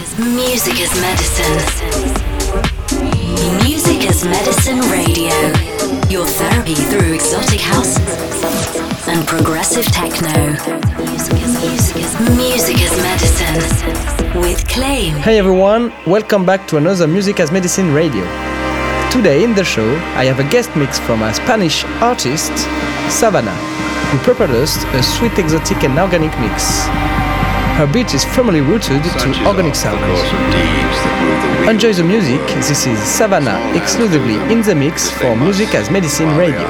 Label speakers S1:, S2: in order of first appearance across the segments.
S1: music is medicine. Music is medicine radio. Your therapy through exotic house and progressive techno. Music is, music is medicine with Claim.
S2: Hey everyone, welcome back to another Music as Medicine radio. Today in the show, I have a guest mix from a Spanish artist, Savanna, who prepared us a sweet exotic and organic mix. Her beat is firmly rooted
S3: Such
S2: to organic sounds. Enjoy the music, this is Savanna exclusively in the mix for Music as Medicine Radio.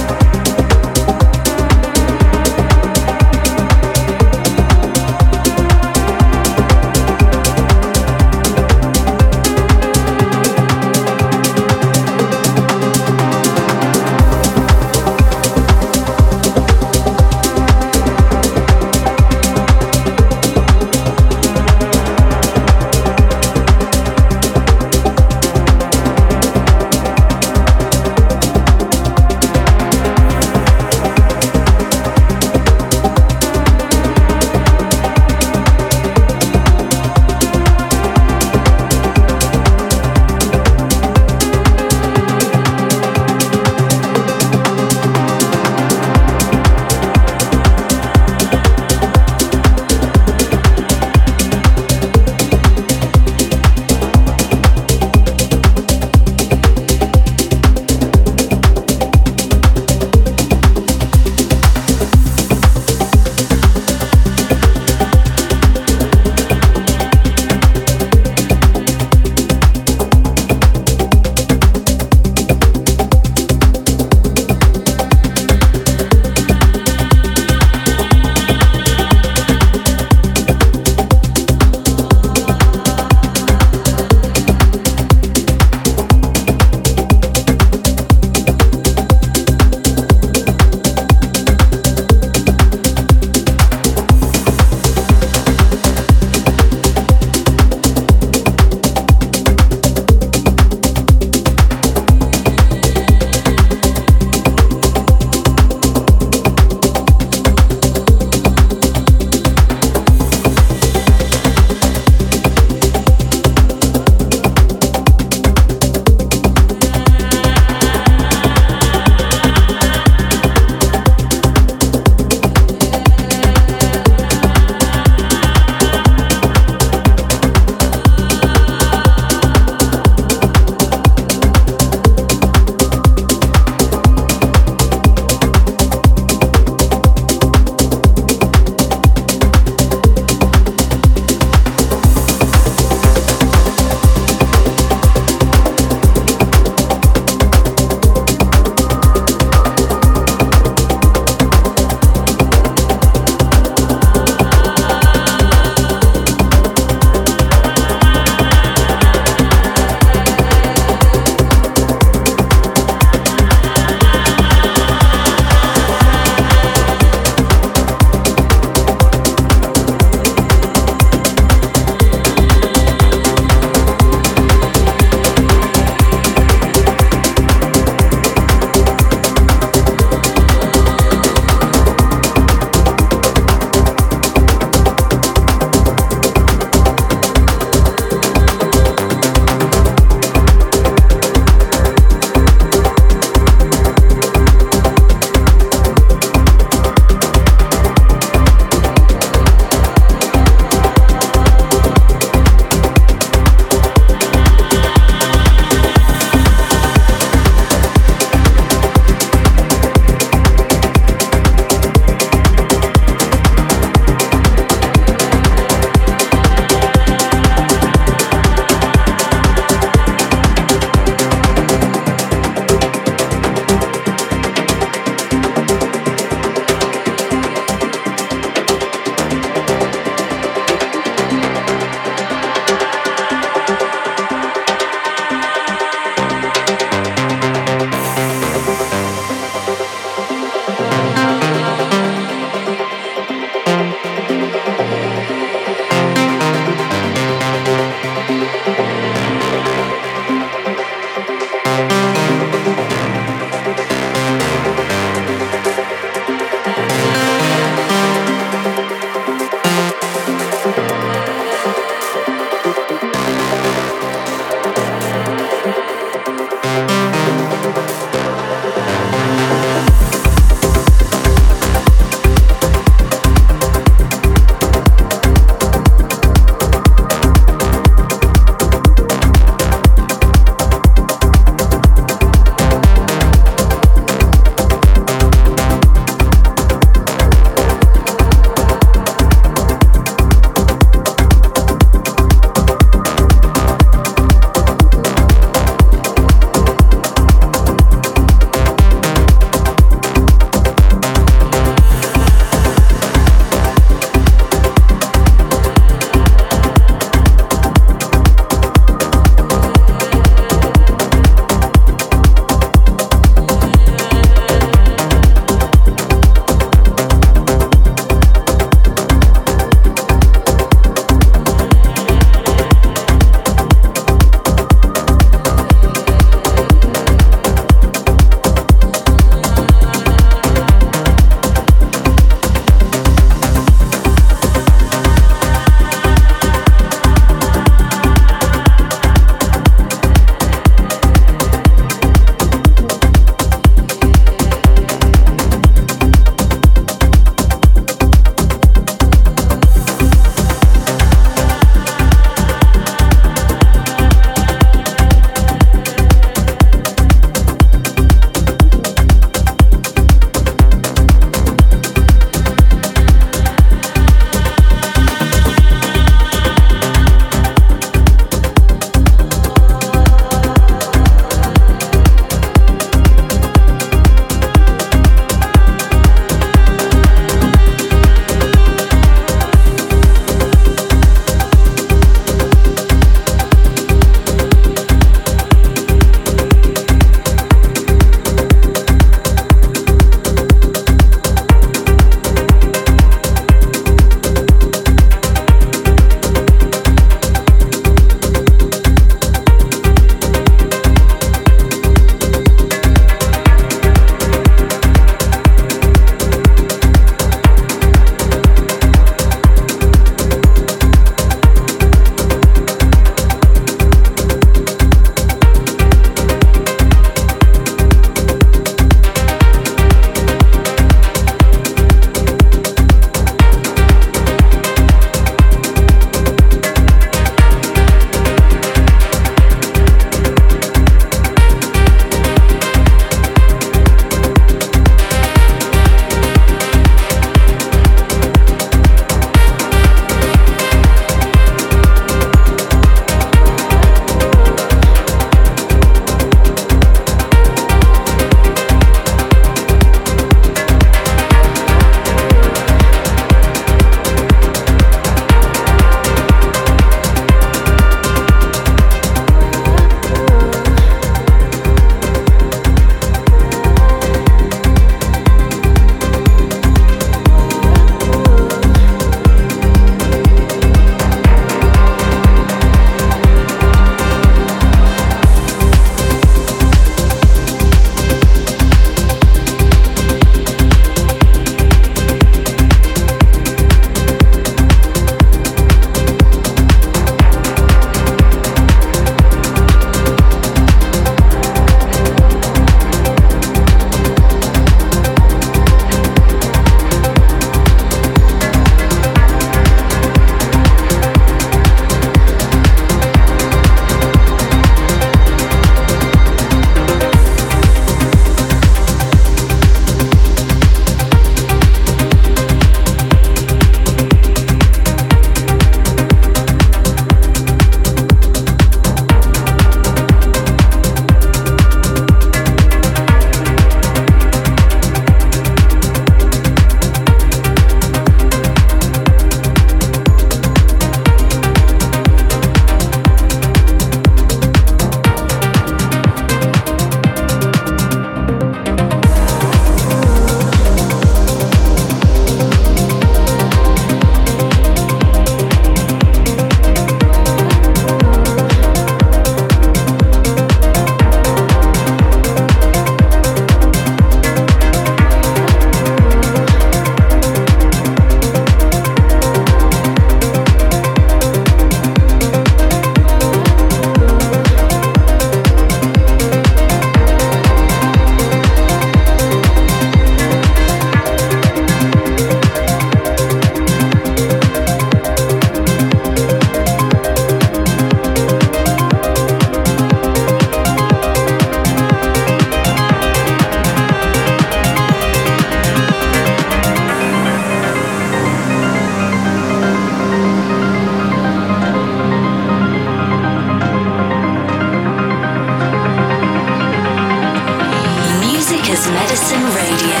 S1: Radio.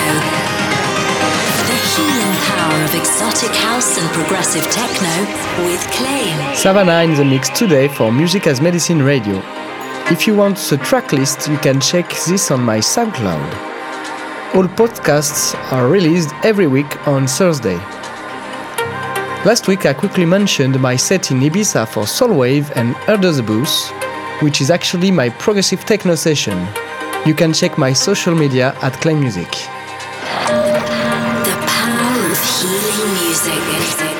S1: The healing power of exotic house and progressive techno with Claim.
S3: Savanna in the mix today for Music as Medicine Radio. If you want the track list, you can check this on my SoundCloud. All podcasts are released every week on Thursday. Last week I quickly mentioned my set in Ibiza for Soulwave and Under the Booth, which is actually my progressive techno session. You can check my social media at Claim Music.
S1: The power of healing music.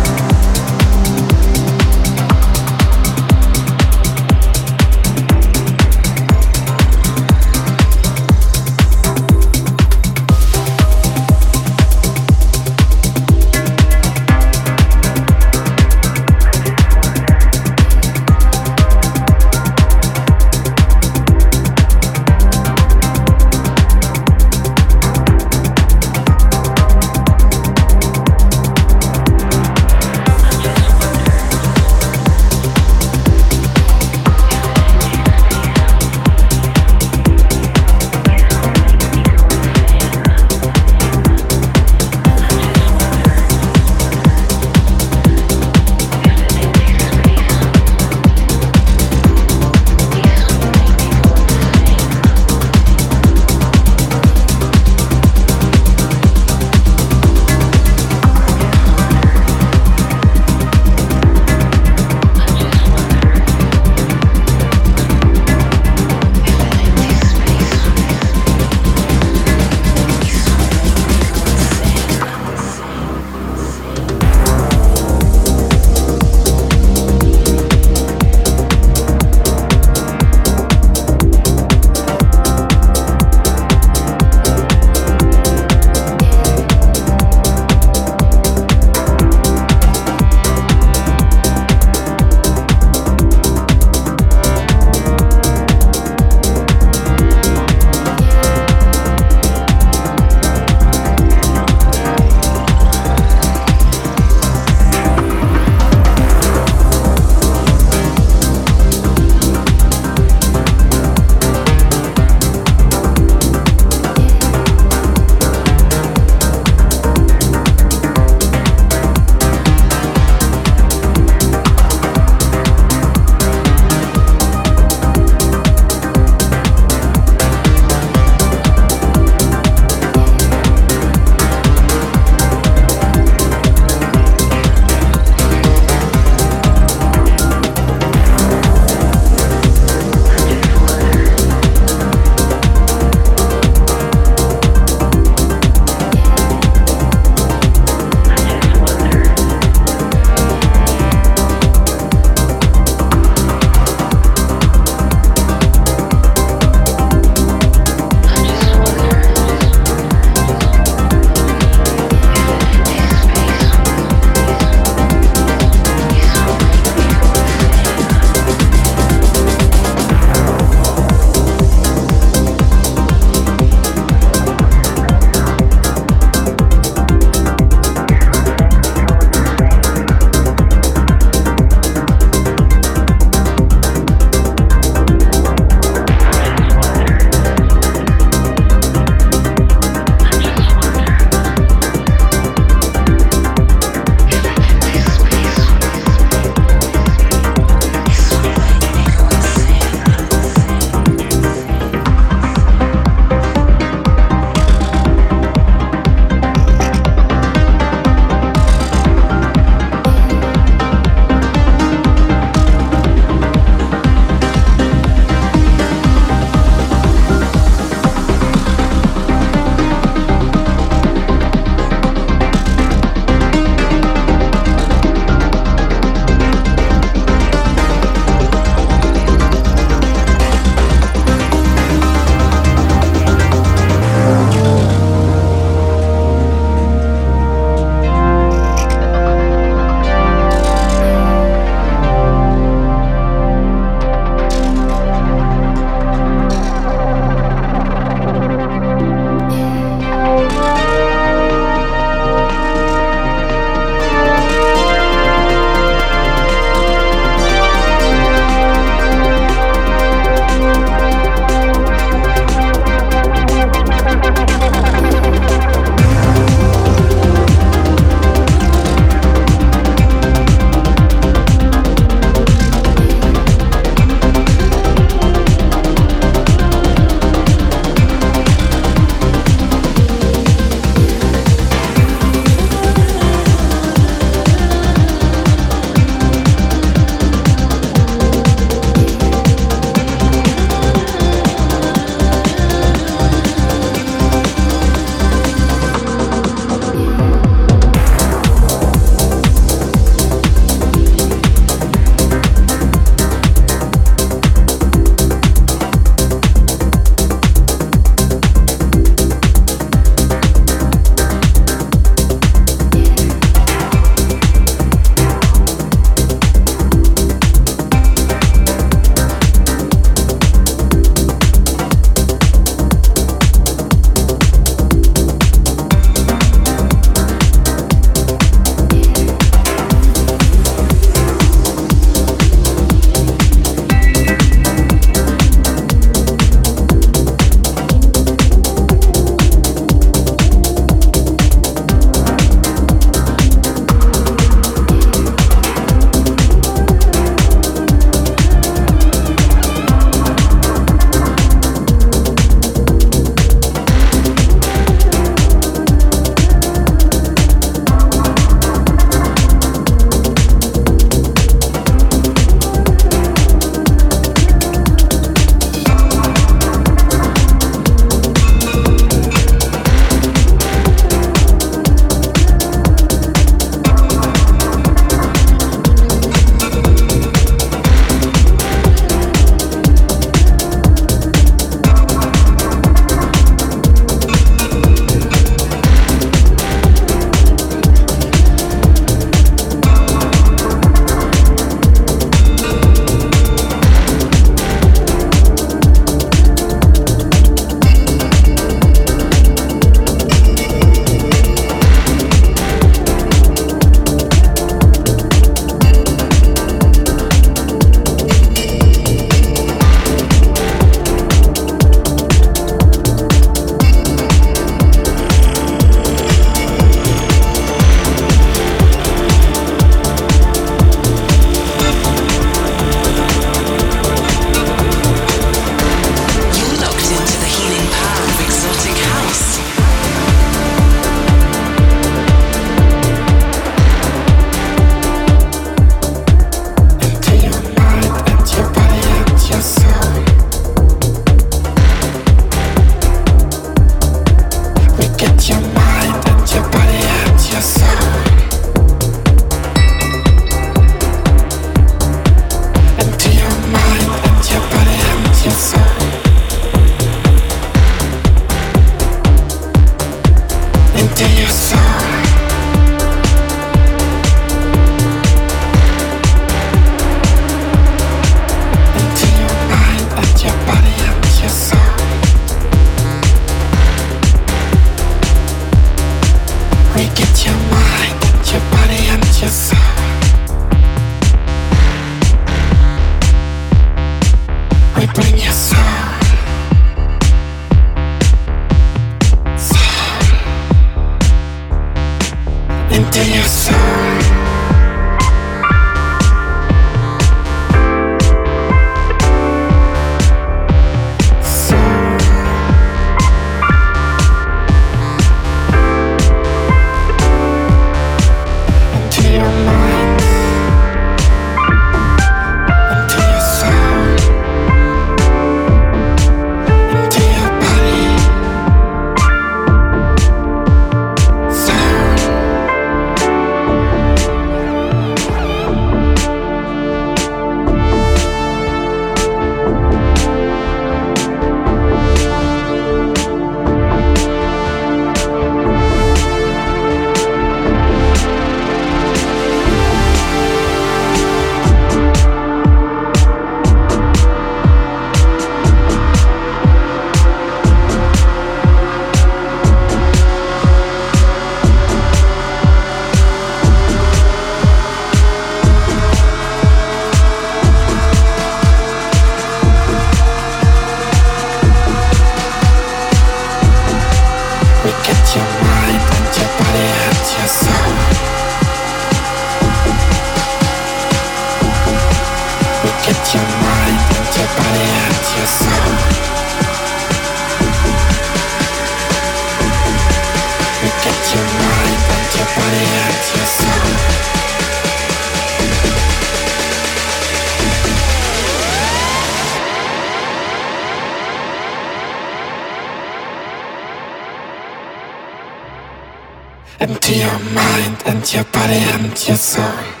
S4: Your mind.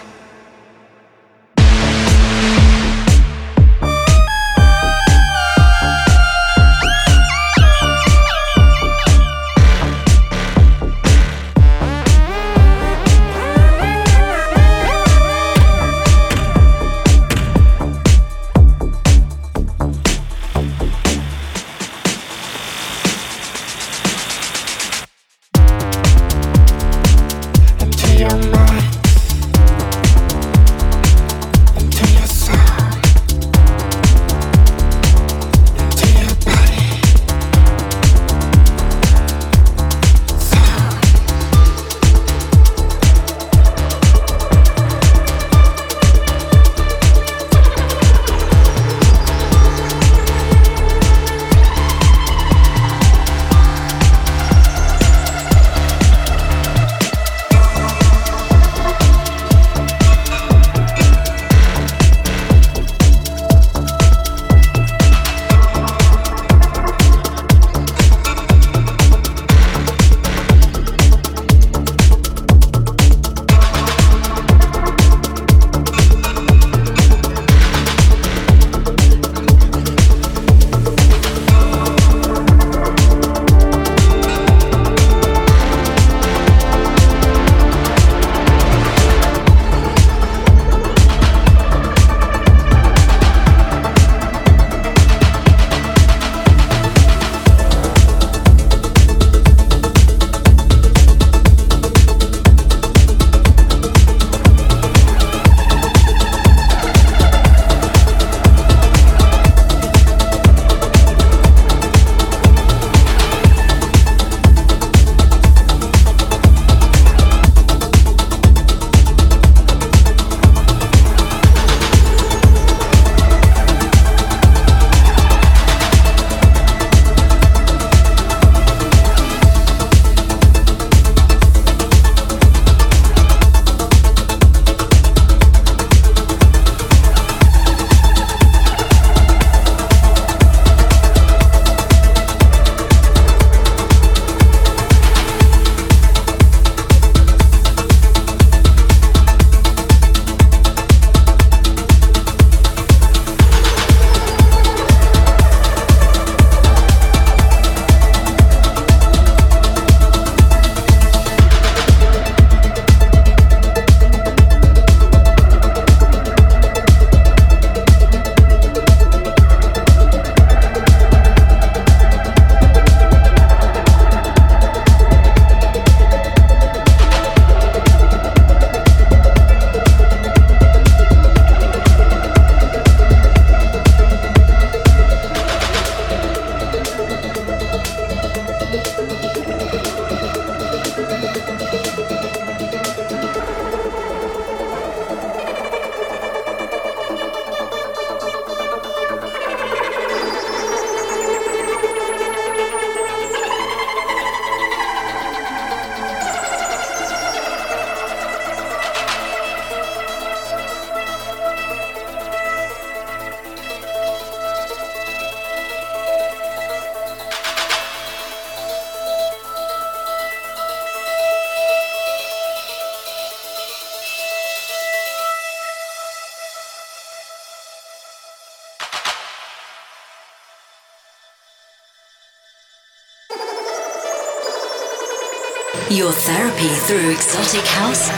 S1: Your therapy through exotic house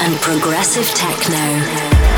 S1: and progressive techno.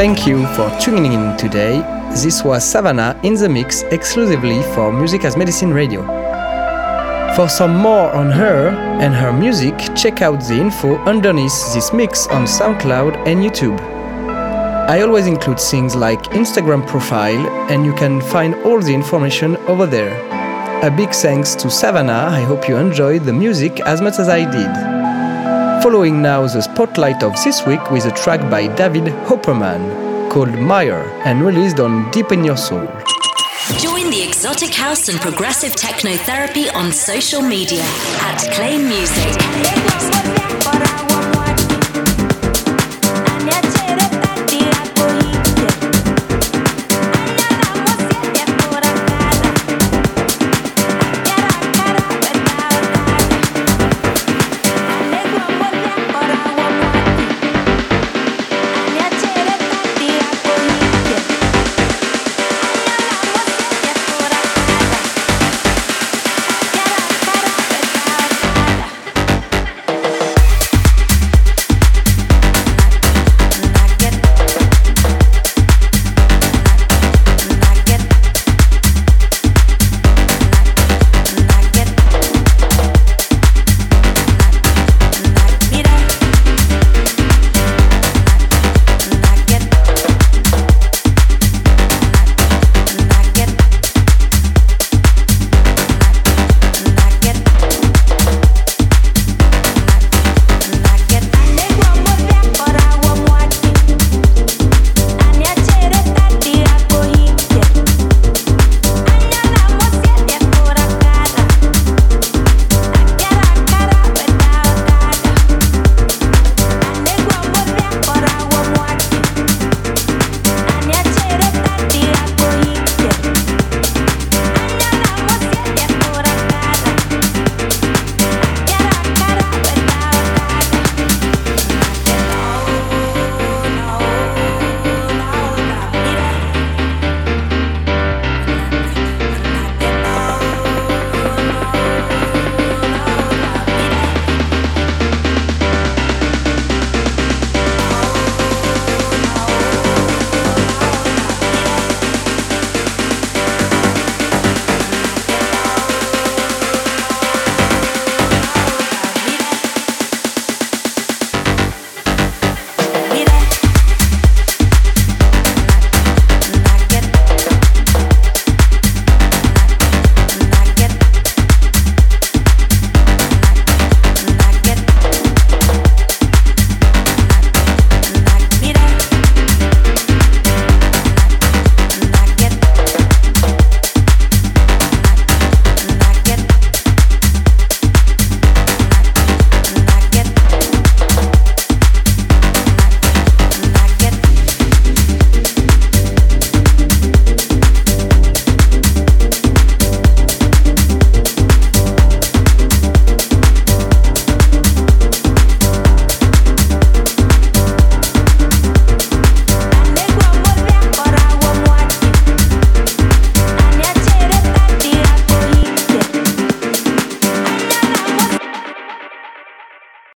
S3: Tuning in today. This was Savanna in the mix exclusively for Music as Medicine Radio. For some more on her and her music, check out the info underneath this mix on SoundCloud and YouTube. I always include things like Instagram profile, and you can find all the information over there. A big thanks to Savanna, I hope you enjoyed the music as much as I did. Following now the spotlight of this week with a track by David Hopperman called Meyer and released on Deep in Your Soul.
S1: Join the exotic house and progressive techno therapy on social media at Claim Music.